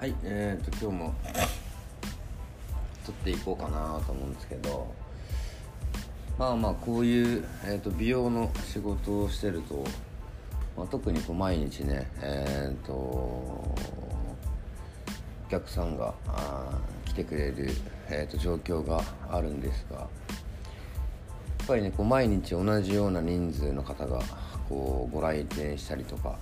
はいえー、と今日も撮っていこうかなと思うんですけどまあまあこういう、えー、と美容の仕事をしてると、まあ、特にこう毎日ねえっ、とお客さんがあ来てくれる、えー、と状況があるんですがやっぱりねこう毎日同じような人数の方がこうご来店したりとか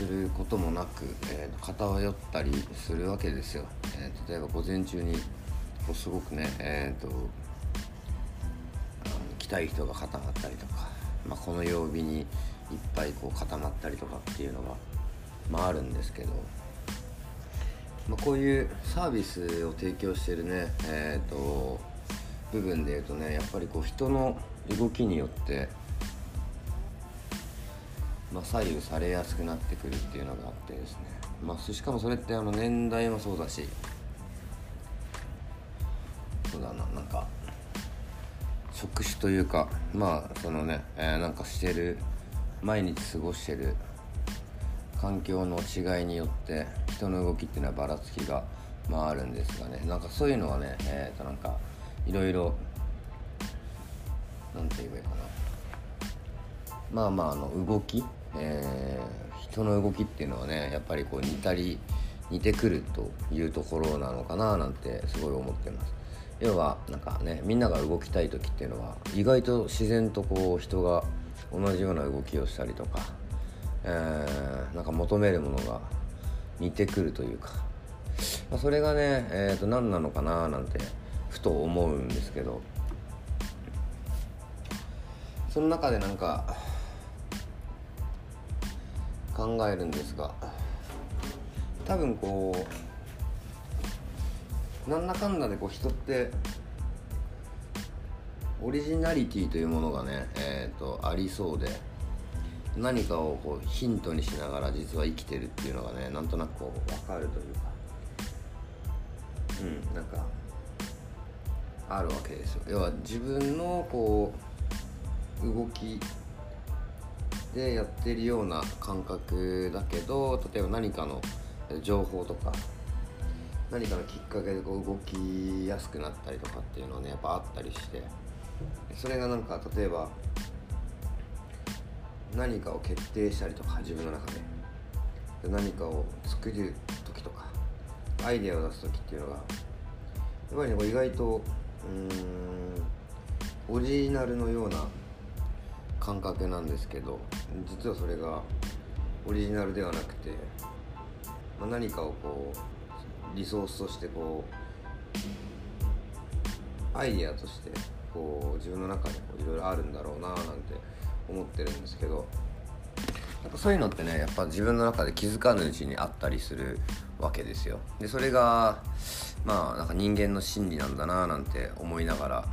することもなく、えー、偏ったりするわけですよ、えー例えば午前中にこうすごくねえー、とあの来たい人が固まったりとか、まあ、この曜日にいっぱいこう固まったりとかっていうのが、まあ、あるんですけど、まあ、こういうサービスを提供してるねえー、と部分でいうとねやっぱりこう人の動きによってまあ、左右されやすくなってくるっていうのがあってですね、まあ、しかもそれってあの年代もそうだし。そうだななんか。職種というかまあそのね、えーなんかしてる。毎日過ごしてる。環境の違いによって人の動きっていうのはばらつきが、まあ、あるんですがね。なんかそういうのはねえっ、となんかいろいろ。なんて言えばいいかな。まあまああの動き、えー人の動きっていうのはねやっぱりこう似たり似てくるというところなのかななんてすごい思ってます。要はなんかねみんなが動きたい時っていうのは意外と自然とこう人が同じような動きをしたりとか、えーなんか求めるものが似てくるというか、まあ、それがね、えー、と何なのかななんてふと思うんですけどその中でなんか考えるんですが多分こうなんだかんだでこう人ってオリジナリティというものがね、えー、とありそうで何かをこうヒントにしながら実は生きてるっていうのがねなんとなくこう分かるというかうんなんかあるわけですよ。要は自分のこう動きでやってるような感覚だけど例えば何かの情報とか何かのきっかけでこう動きやすくなったりとかっていうのはねやっぱあったりしてそれがなんか例えば何かを決定したりとか自分の中で。何かを作る時とかアイデアを出す時っていうのがやっぱりね意外とうーんオリジナルのような感覚なんですけど実はそれがオリジナルではなくて、まあ、何かをこうリソースとしてこうアイデアとしてこう自分の中でこういろいろあるんだろうななんて思ってるんですけどなんかそういうのってねやっぱ自分の中で気づかぬうちにあったりするわけですよ。でそれがまあなんか人間の心理なんだななんて思いながら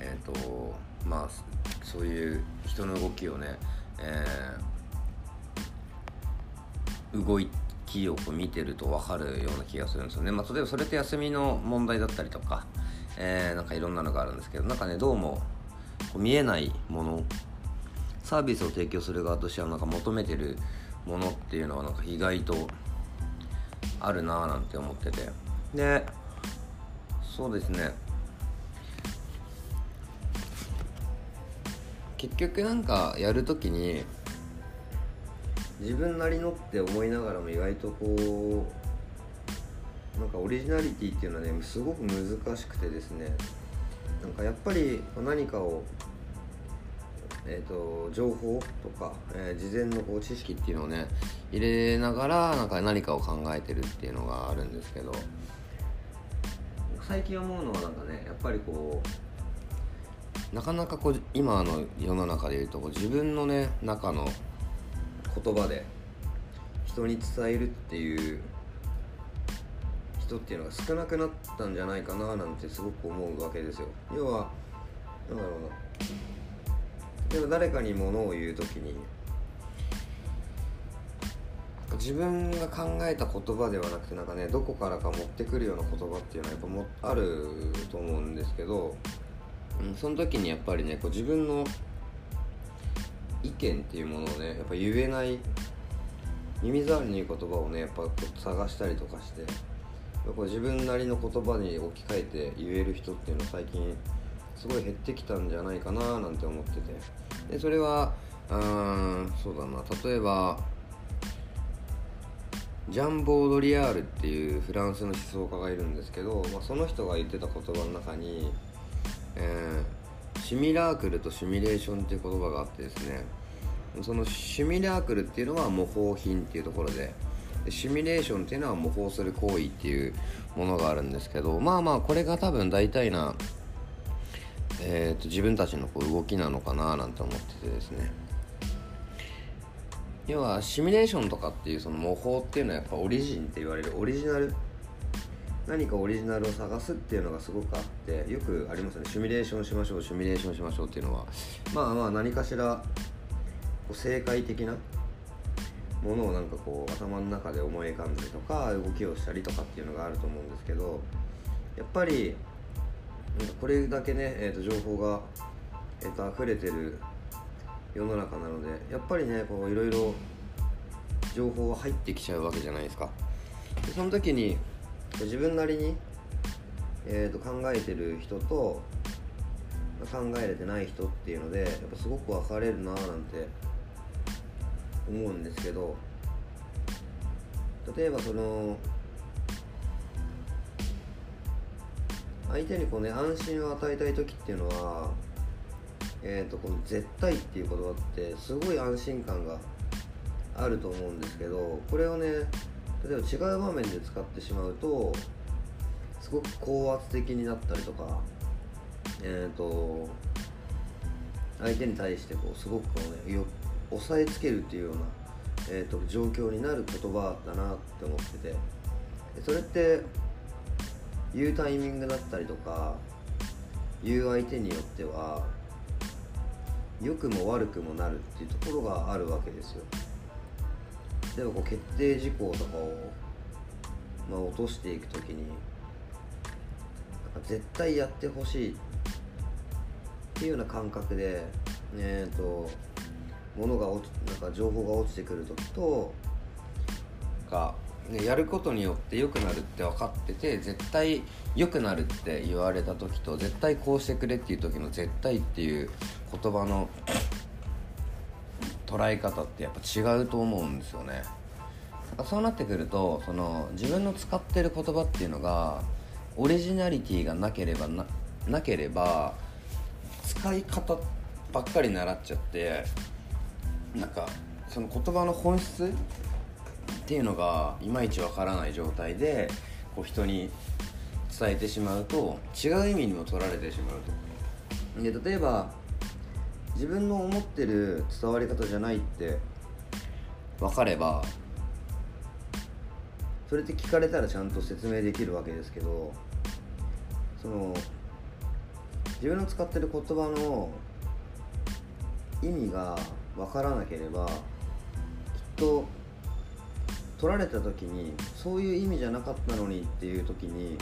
えっ、とまあそういう人の動きをね、えー動きをこう見てると分かるような気がするんですよね、まあ、例えばそれって休みの問題だったりとか、えーなんかいろんなのがあるんですけどなんかねどうもこう見えないものサービスを提供する側としてはなんか求めてるものっていうのはなんか意外とあるなぁなんて思ってて。でそうですね。結局なんかやるときに自分なりのって思いながらも意外とこうなんかオリジナリティっていうのはねすごく難しくてですね。なんかやっぱり何かをえー、と情報とか、えー事前のこう知識っていうのをね入れながらなんか何かを考えてるっていうのがあるんですけど。最近思うのはなんかねやっぱりこうなかなかこう今の世の中でいうとこう自分のね中の言葉で人に伝えるっていう人っていうのが少なくなったんじゃないかななんてすごく思うわけですよ。要はなんだろうな。例えば誰かにものを言う時に自分が考えた言葉ではなくてなんかねどこからか持ってくるような言葉っていうのはやっぱもあると思うんですけど、うん、その時にやっぱりねこう自分の意見っていうものをねやっぱ言えない耳障りにいい言葉をねやっぱこう探したりとかしてこう自分なりの言葉に置き換えて言える人っていうのは最近すごい減ってきたんじゃないかななんて思ってて。でそれはうんそうだな。例えばジャンボ・ドリアールっていうフランスの思想家がいるんですけど、まあ、その人が言ってた言葉の中に、えー、シミラークルとシミュレーションっていう言葉があってですねそのシミラークルっていうのは模倣品っていうところでシミュレーションっていうのは模倣する行為っていうものがあるんですけどまあまあこれが多分大体な、えーと、自分たちのこう動きなのかななんて思っててですね。要はシミュレーションとかっていうその模倣っていうのはやっぱオリジンって言われるオリジナル何かオリジナルを探すっていうのがすごくあってよくありますよね。シミュレーションしましょうシミュレーションしましょうっていうのは。まあまあ何かしらこう正解的なものをなんかこう頭の中で思い浮かんだりとか動きをしたりとかっていうのがあると思うんですけどやっぱりこれだけね、えー、と情報が、えー、と溢れてる世の中なのでやっぱりねこういろいろ情報が入ってきちゃうわけじゃないですか。でその時に自分なりに、えー、と考えてる人と考えれてない人っていうのでやっぱすごく分かれるなーなんて思うんですけど例えばその相手にこうね安心を与えたい時っていうのはえーと、この「絶対」っていう言葉ってすごい安心感があると思うんですけどこれをね例えば違う場面で使ってしまうとすごく高圧的になったりとかえっ、ー、と相手に対してこうすごくこうね押さえつけるっていうような、えーと、状況になる言葉だなって思っててそれって言うタイミングだったりとか言う相手によっては良くも悪くもなるっていうところがあるわけですよ。でもこう決定事項とかを、まあ、落としていく時に絶対やってほしいっていうような感覚でえっ、ー、と物が落ちなんか情報が落ちてくる時とか、ね、やることによって良くなるって分かってて絶対良くなるって言われた時と絶対こうしてくれっていう時の絶対っていう言葉の捉え方ってやっぱ違うと思うんですよね。そうなってくるとその自分の使ってる言葉っていうのがオリジナリティがなければななければ使い方ばっかり習っちゃってなんかその言葉の本質っていうのがいまいちわからない状態でこう人に伝えてしまうと違う意味にも取られてしまうと。で例えば自分の思ってる伝わり方じゃないって分かればそれって聞かれたらちゃんと説明できるわけですけどその自分の使ってる言葉の意味が分からなければきっと取られた時にそういう意味じゃなかったのにっていう時に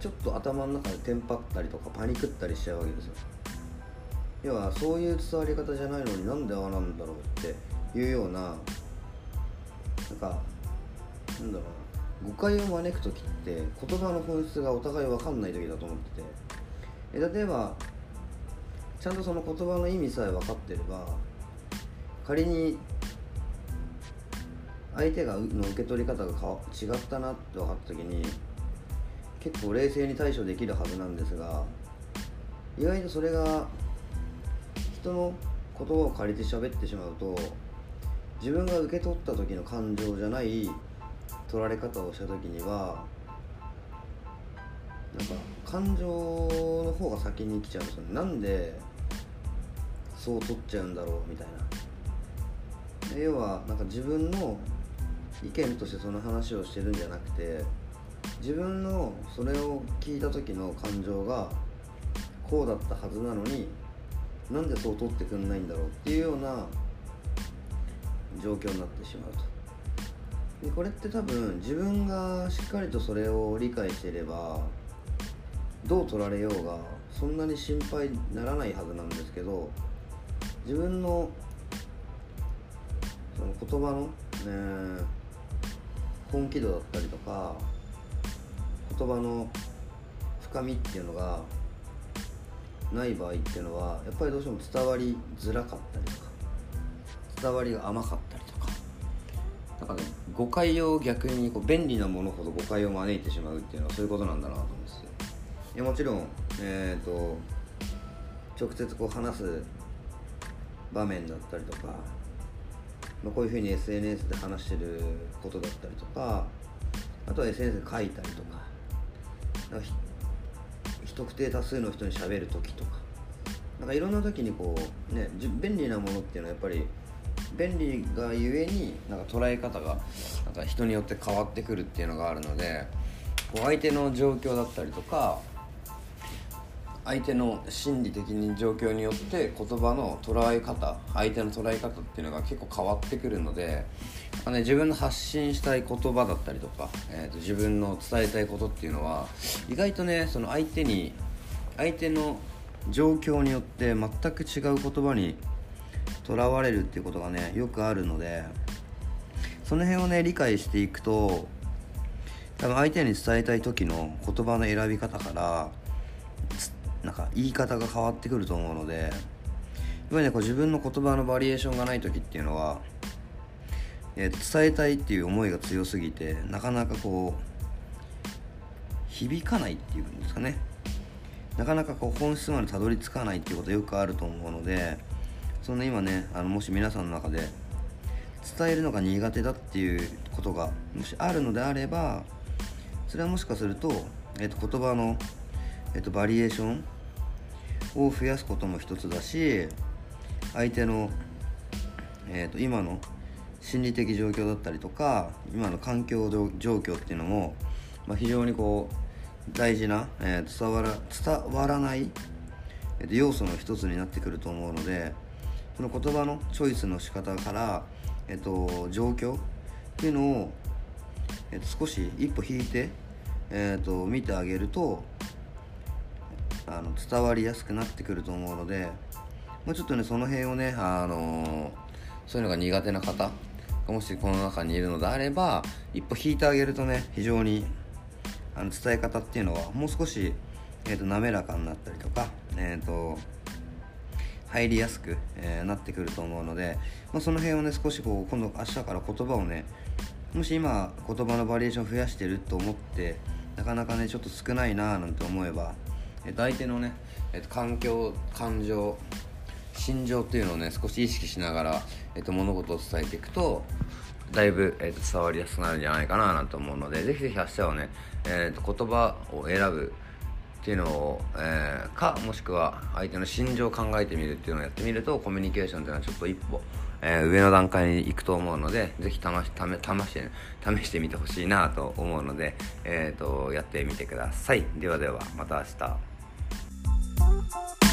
ちょっと頭の中でテンパったりとかパニクったりしちゃうわけですよ。要はそういう伝わり方じゃないのになんでああなんだろうっていうようななんかなんだろうな誤解を招く時って言葉の本質がお互い分かんない時だと思ってて。え例えばちゃんとその言葉の意味さえ分かってれば仮に相手がの受け取り方が違ったなって分かった時に結構冷静に対処できるはずなんですが意外とそれがの言葉を借りて喋ってしまうと自分が受け取った時の感情じゃない取られ方をした時にはなんか感情の方が先に来ちゃうんですよね。なんでそう取っちゃうんだろうみたいな。要はなんか自分の意見としてその話をしてるんじゃなくて自分のそれを聞いた時の感情がこうだったはずなのになんでそう取ってくんないんだろうっていうような状況になってしまうと。でこれって多分自分がしっかりとそれを理解していればどう取られようがそんなに心配ならないはずなんですけど自分のその言葉の、ね、本気度だったりとか言葉の深みっていうのがない場合っていうのはやっぱりどうしても伝わりづらかったりとか伝わりが甘かったりとかなんかね誤解を逆にこう便利なものほど誤解を招いてしまうっていうのはそういうことなんだなと思うんですよ。いやもちろんえっ、ー、と直接こう話す場面だったりとか、まあ、こういうふうに SNS で話してることだったりとかあとは SNS で書いたりとか特定多数の人に喋る時とか。なんかいろんな時にこうね便利なものっていうのはやっぱり便利がゆえになんか捉え方がなんか人によって変わってくるっていうのがあるのでこう相手の状況だったりとか相手の心理的に状況によって言葉の捉え方相手の捉え方っていうのが結構変わってくるので、まあね、自分の発信したい言葉だったりとか、えーと、自分の伝えたいことっていうのは意外とねその相手に相手の状況によって全く違う言葉にとらわれるっていうことがねよくあるのでその辺をね理解していくと多分相手に伝えたい時の言葉の選び方からなんか言い方が変わってくると思うのでやっぱりねこう自分の言葉のバリエーションがない時っていうのは、えー、伝えたいっていう思いが強すぎてなかなかこう響かないっていうんですかね。なかなかこう本質までたどり着かないっていうことよくあると思うのでその今ねあのもし皆さんの中で伝えるのが苦手だっていうことがもしあるのであればそれはもしかすると,、えー、と言葉のえっと、バリエーションを増やすことも一つだし相手の、えっと、今の心理的状況だったりとか今の環境状況っていうのも、まあ、非常にこう大事な、えー、伝わら伝わらない、えー、と要素の一つになってくると思うのでその言葉のチョイスの仕方から、えーと、状況っていうのを、えー、と少し一歩引いて、えーと見てあげるとあの伝わりやすくなってくると思うので、まあ、ちょっとねその辺をね、あの、そういうのが苦手な方もしこの中にいるのであれば一歩引いてあげるとね非常にあの伝え方っていうのはもう少し、えーと、滑らかになったりとか、えーと、入りやすく、えー、なってくると思うので、まあ、その辺をね少しこう今度明日から言葉をねもし今言葉のバリエーション増やしてると思ってなかなかねちょっと少ないなーなんて思えばえっと、相手のね、えっと、環境感情心情っていうのをね少し意識しながら、えっと、物事を伝えていくとだいぶ、えっと、伝わりやすくなるんじゃないかななんて思うのでぜひぜひ明日はね、えっと、言葉を選ぶっていうのを、えー、かもしくは相手の心情を考えてみるっていうのをやってみるとコミュニケーションっていうのはちょっと一歩、えー、上の段階に行くと思うのでぜひ試し試して、試してみてほしいなと思うので、えーとやってみてください。ではではまた明日。Bye.